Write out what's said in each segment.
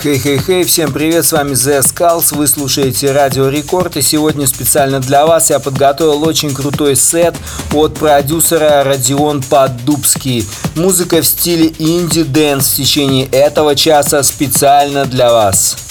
Хей-хей-хей, всем привет, с вами The Skulls, вы слушаете Радио Рекорд, и сегодня специально для вас я подготовил очень крутой сет от продюсера Родион Поддубский. Музыка в стиле indie dance в течение этого часа специально для вас.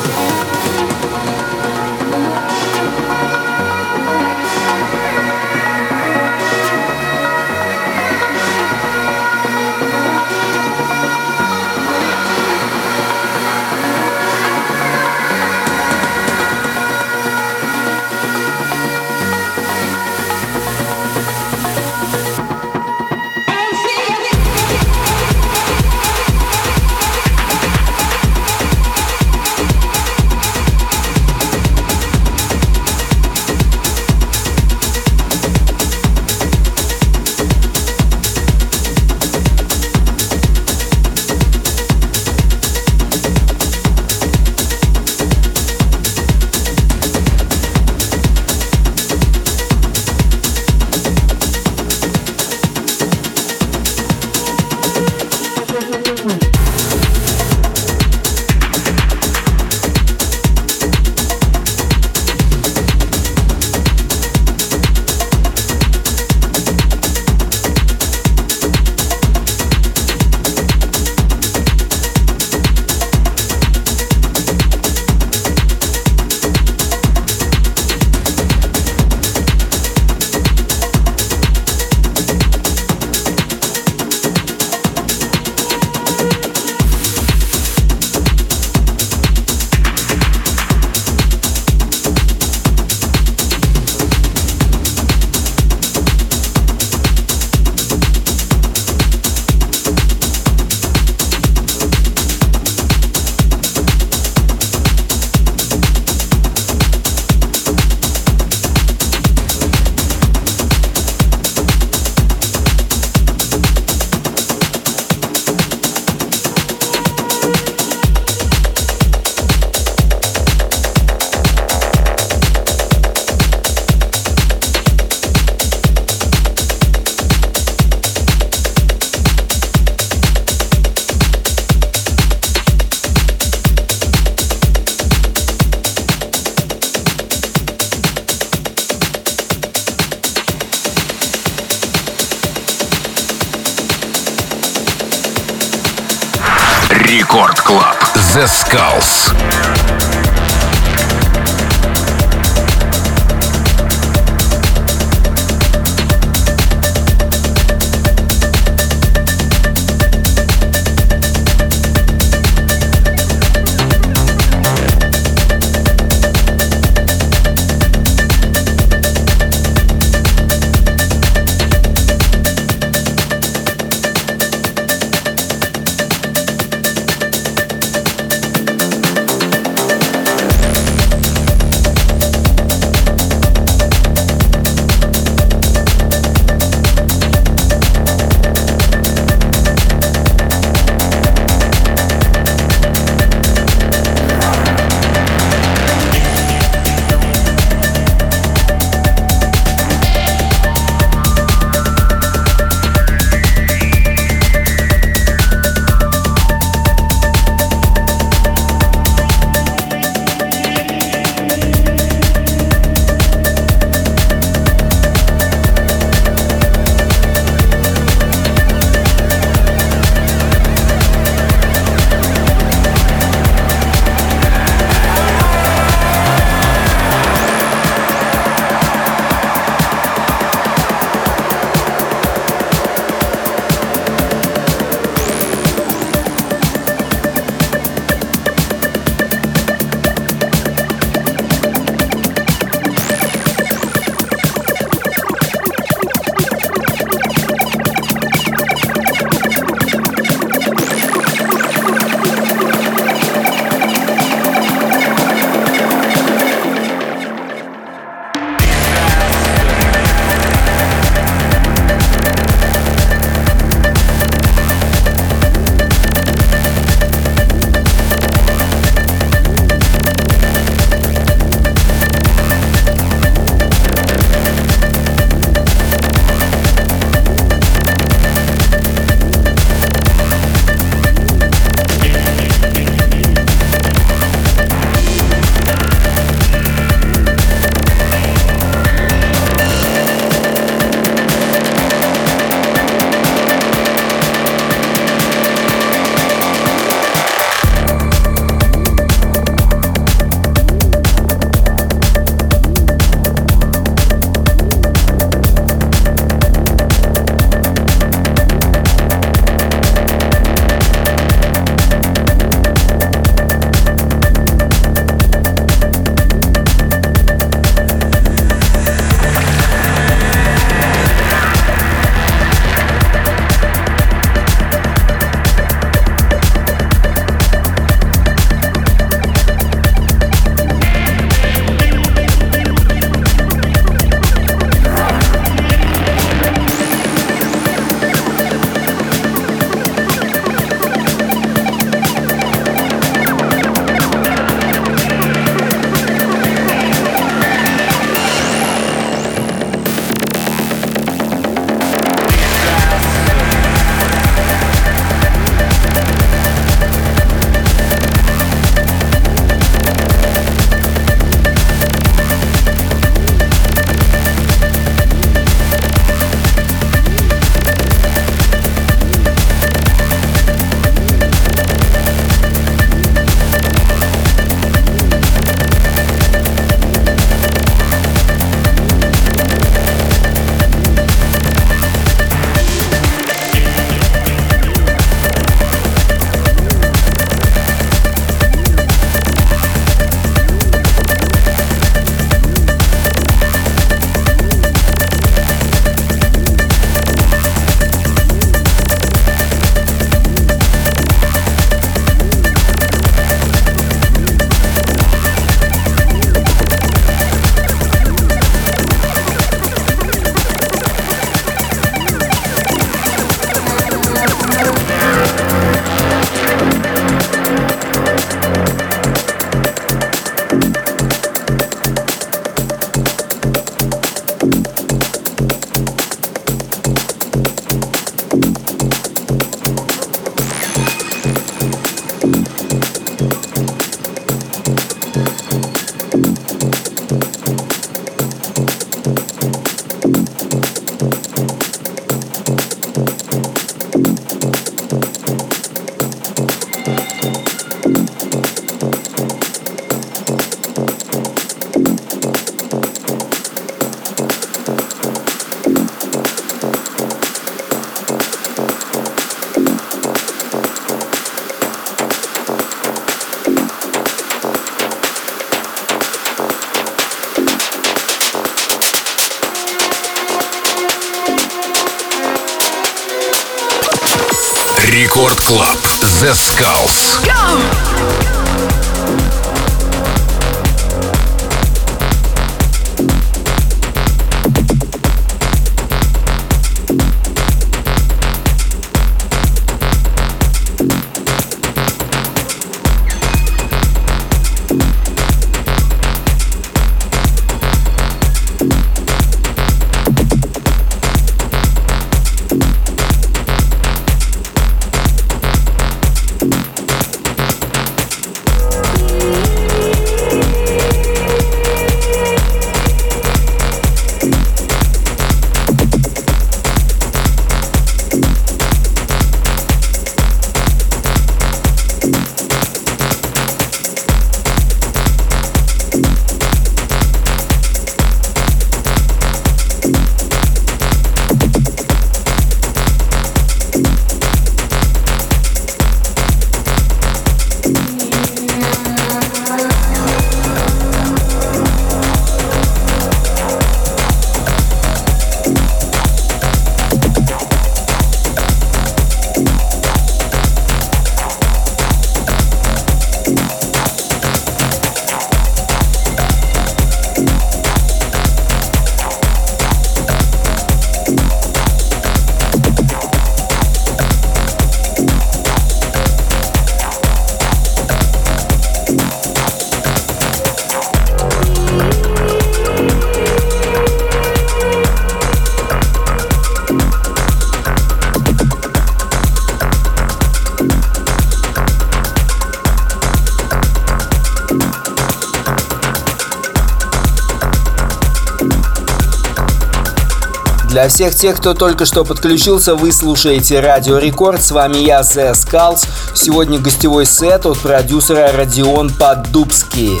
Всех тех, кто только что подключился, вы слушаете Радио Рекорд. С вами я, The Skulls. Сегодня гостевой сет от продюсера Родион Поддубский.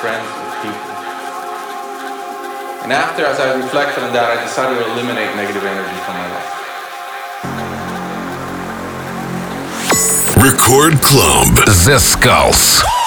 friends, with people. And after, as I reflected on that, I decided to eliminate negative energy from my life. Record Club The Skulls.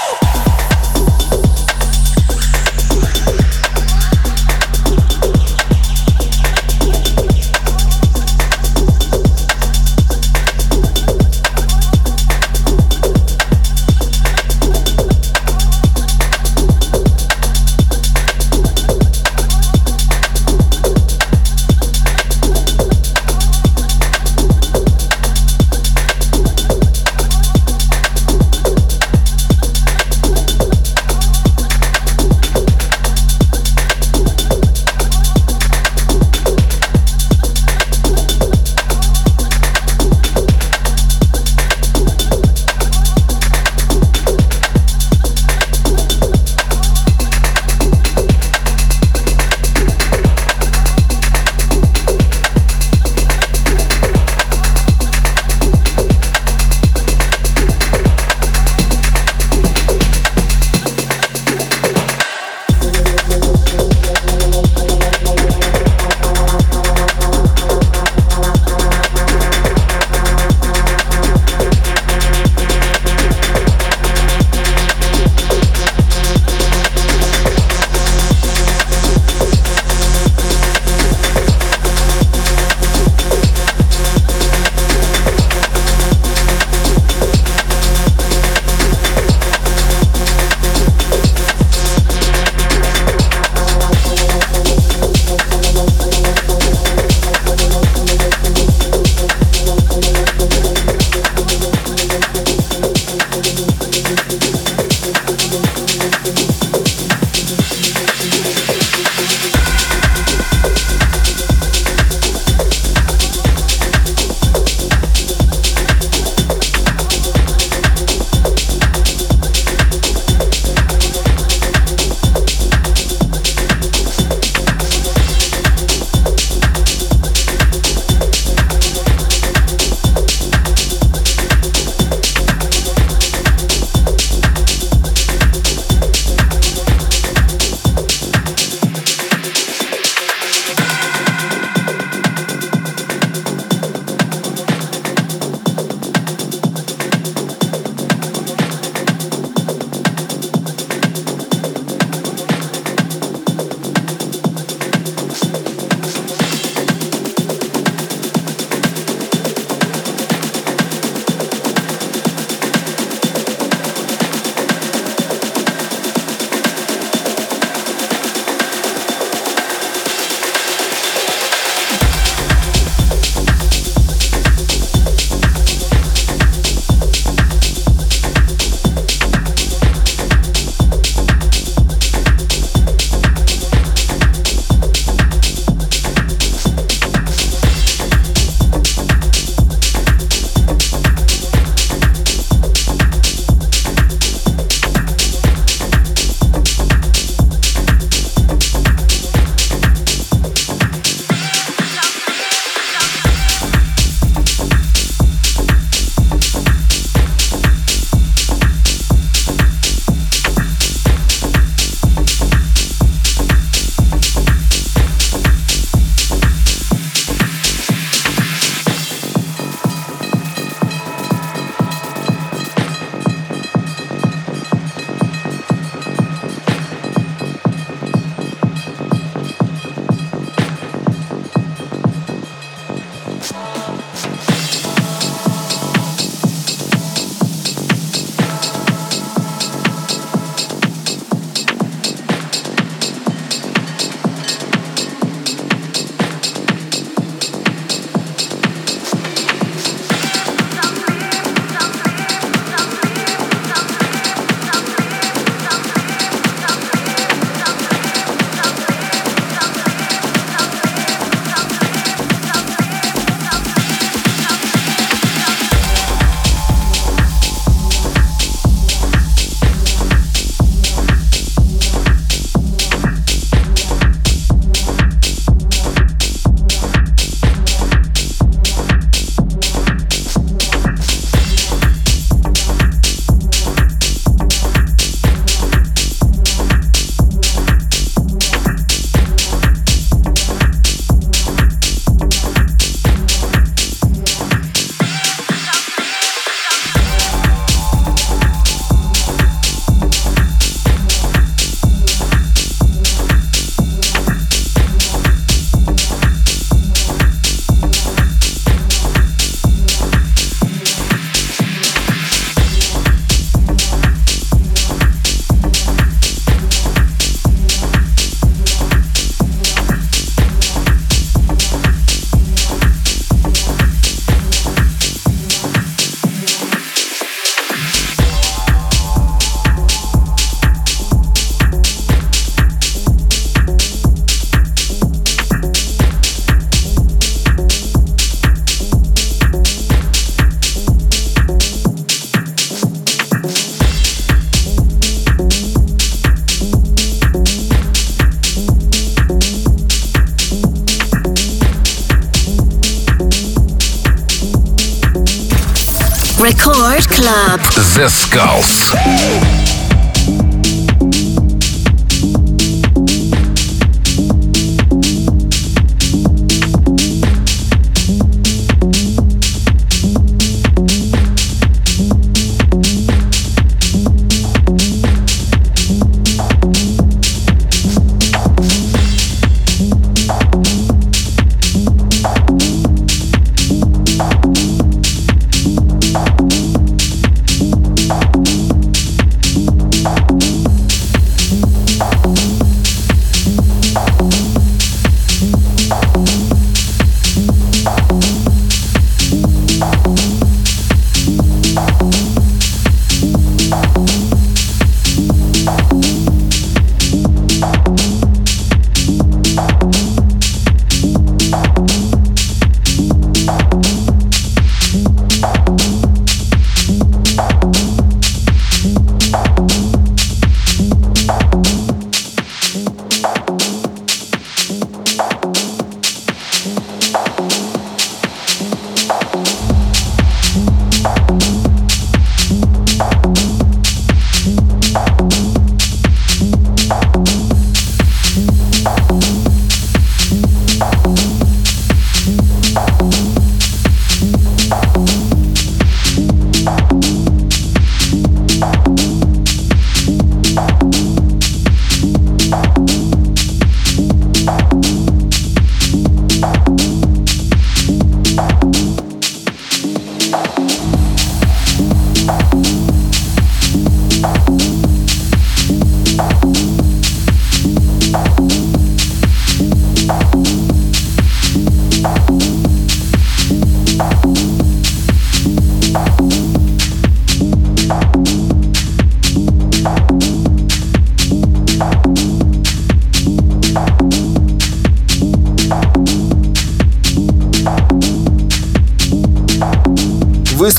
The.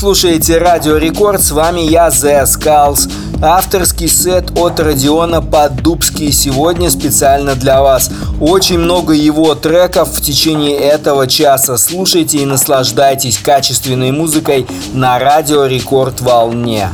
Слушаете Радио Рекорд, с вами я, The Skulls. Авторский сет от Родиона Поддубский сегодня специально для вас. Очень много его треков в течение этого часа. Слушайте и наслаждайтесь качественной музыкой на Радио Рекорд волне.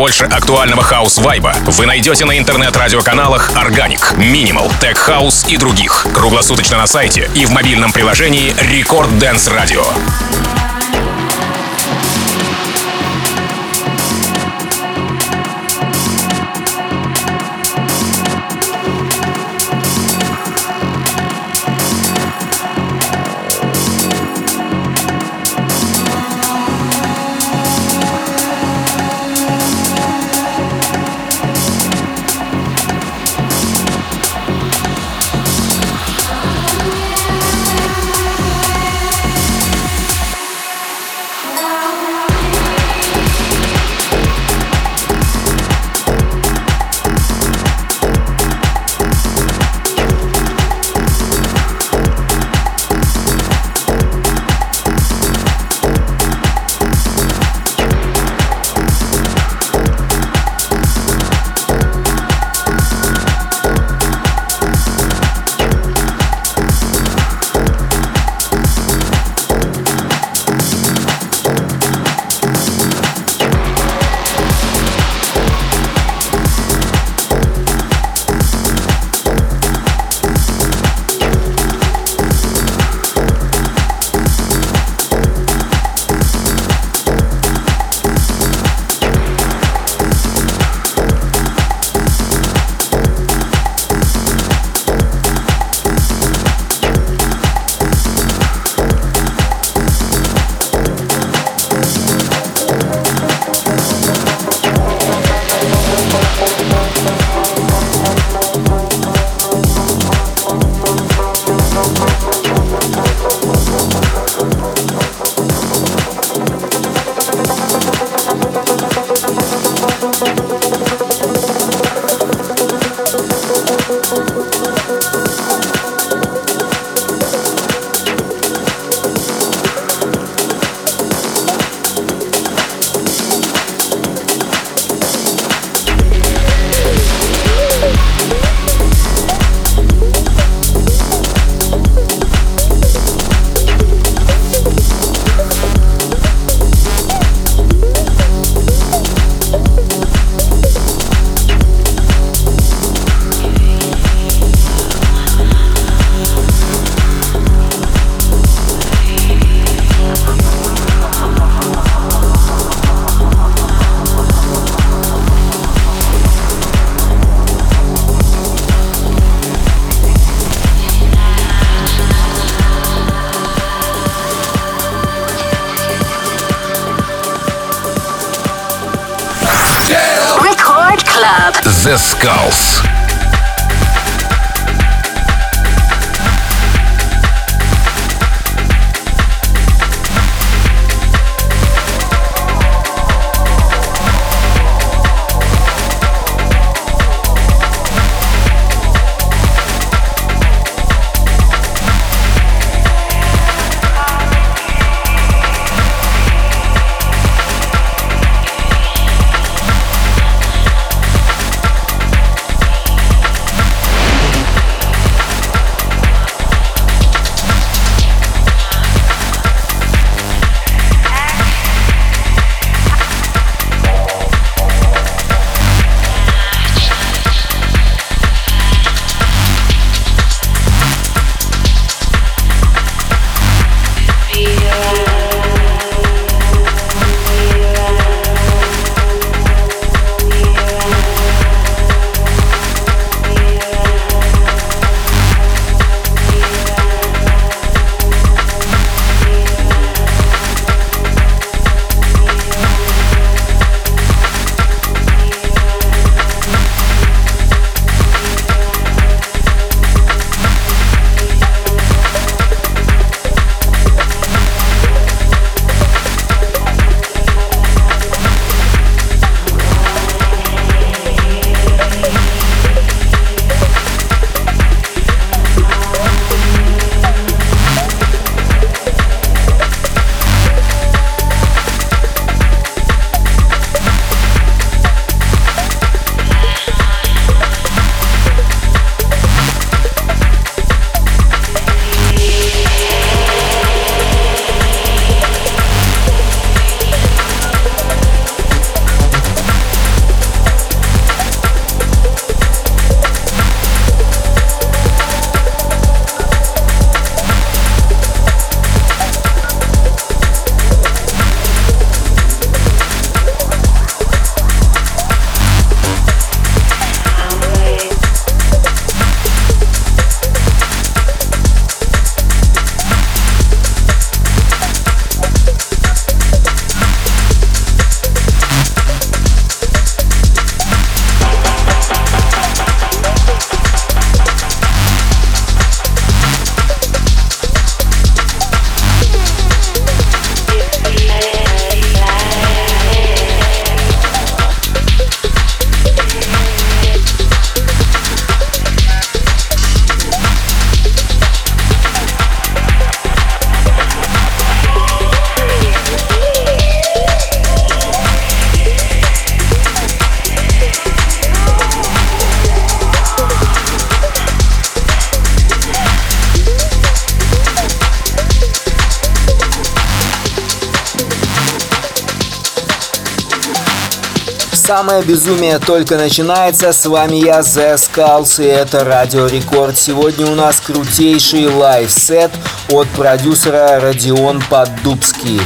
Больше актуального хаус-вайба вы найдете на интернет-радиоканалах Organic, Minimal, Tech House и других. Круглосуточно на сайте и в мобильном приложении Record Dance Radio. The Skulls. Самое безумие только начинается. С вами я, The Skulls, и это Радио Рекорд. Сегодня у нас крутейший live set от продюсера Родион Поддубский.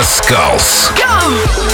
The Skulls. Go!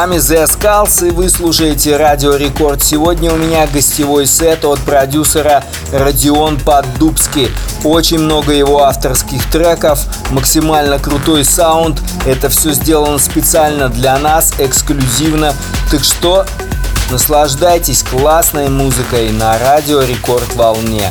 Вами The Skulls и вы слушаете Радио Рекорд. Сегодня у меня гостевой сет от продюсера Родион Поддубский. Очень много его авторских треков, максимально крутой саунд. Это все сделано специально для нас, эксклюзивно. Так что наслаждайтесь классной музыкой на Радио Рекорд волне.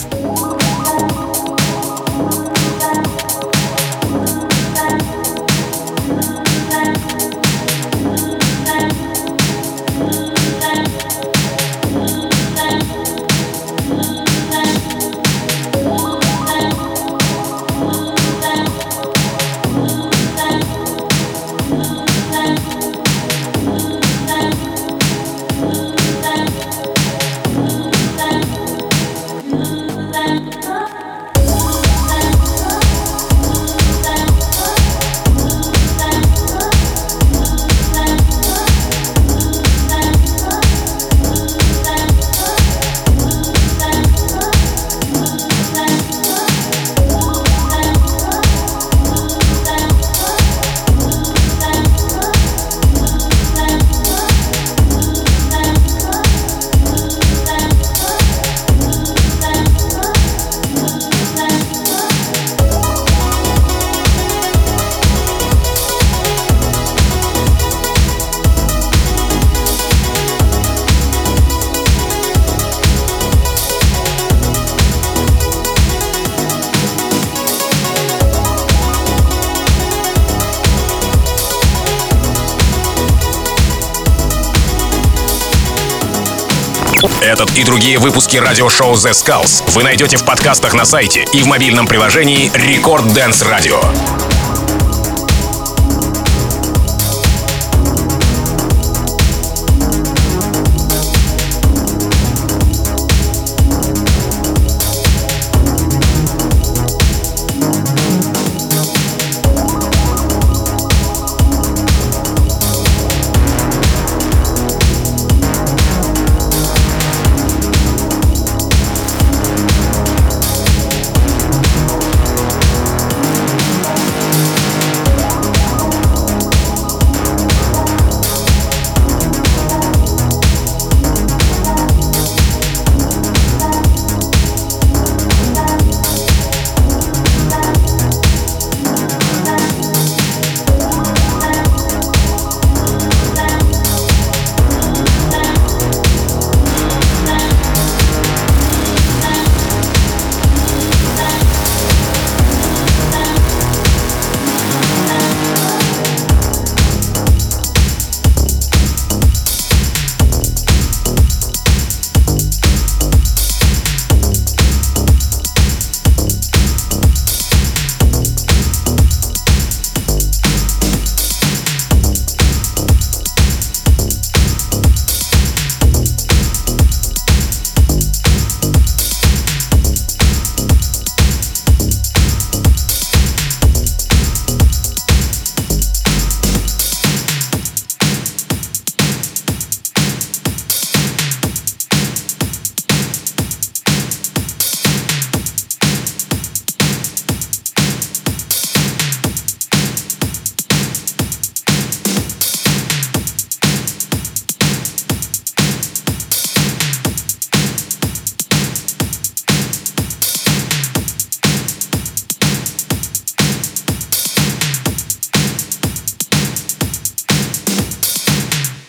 Другие выпуски радиошоу The Skulls вы найдете в подкастах на сайте и в мобильном приложении Record Dance Radio.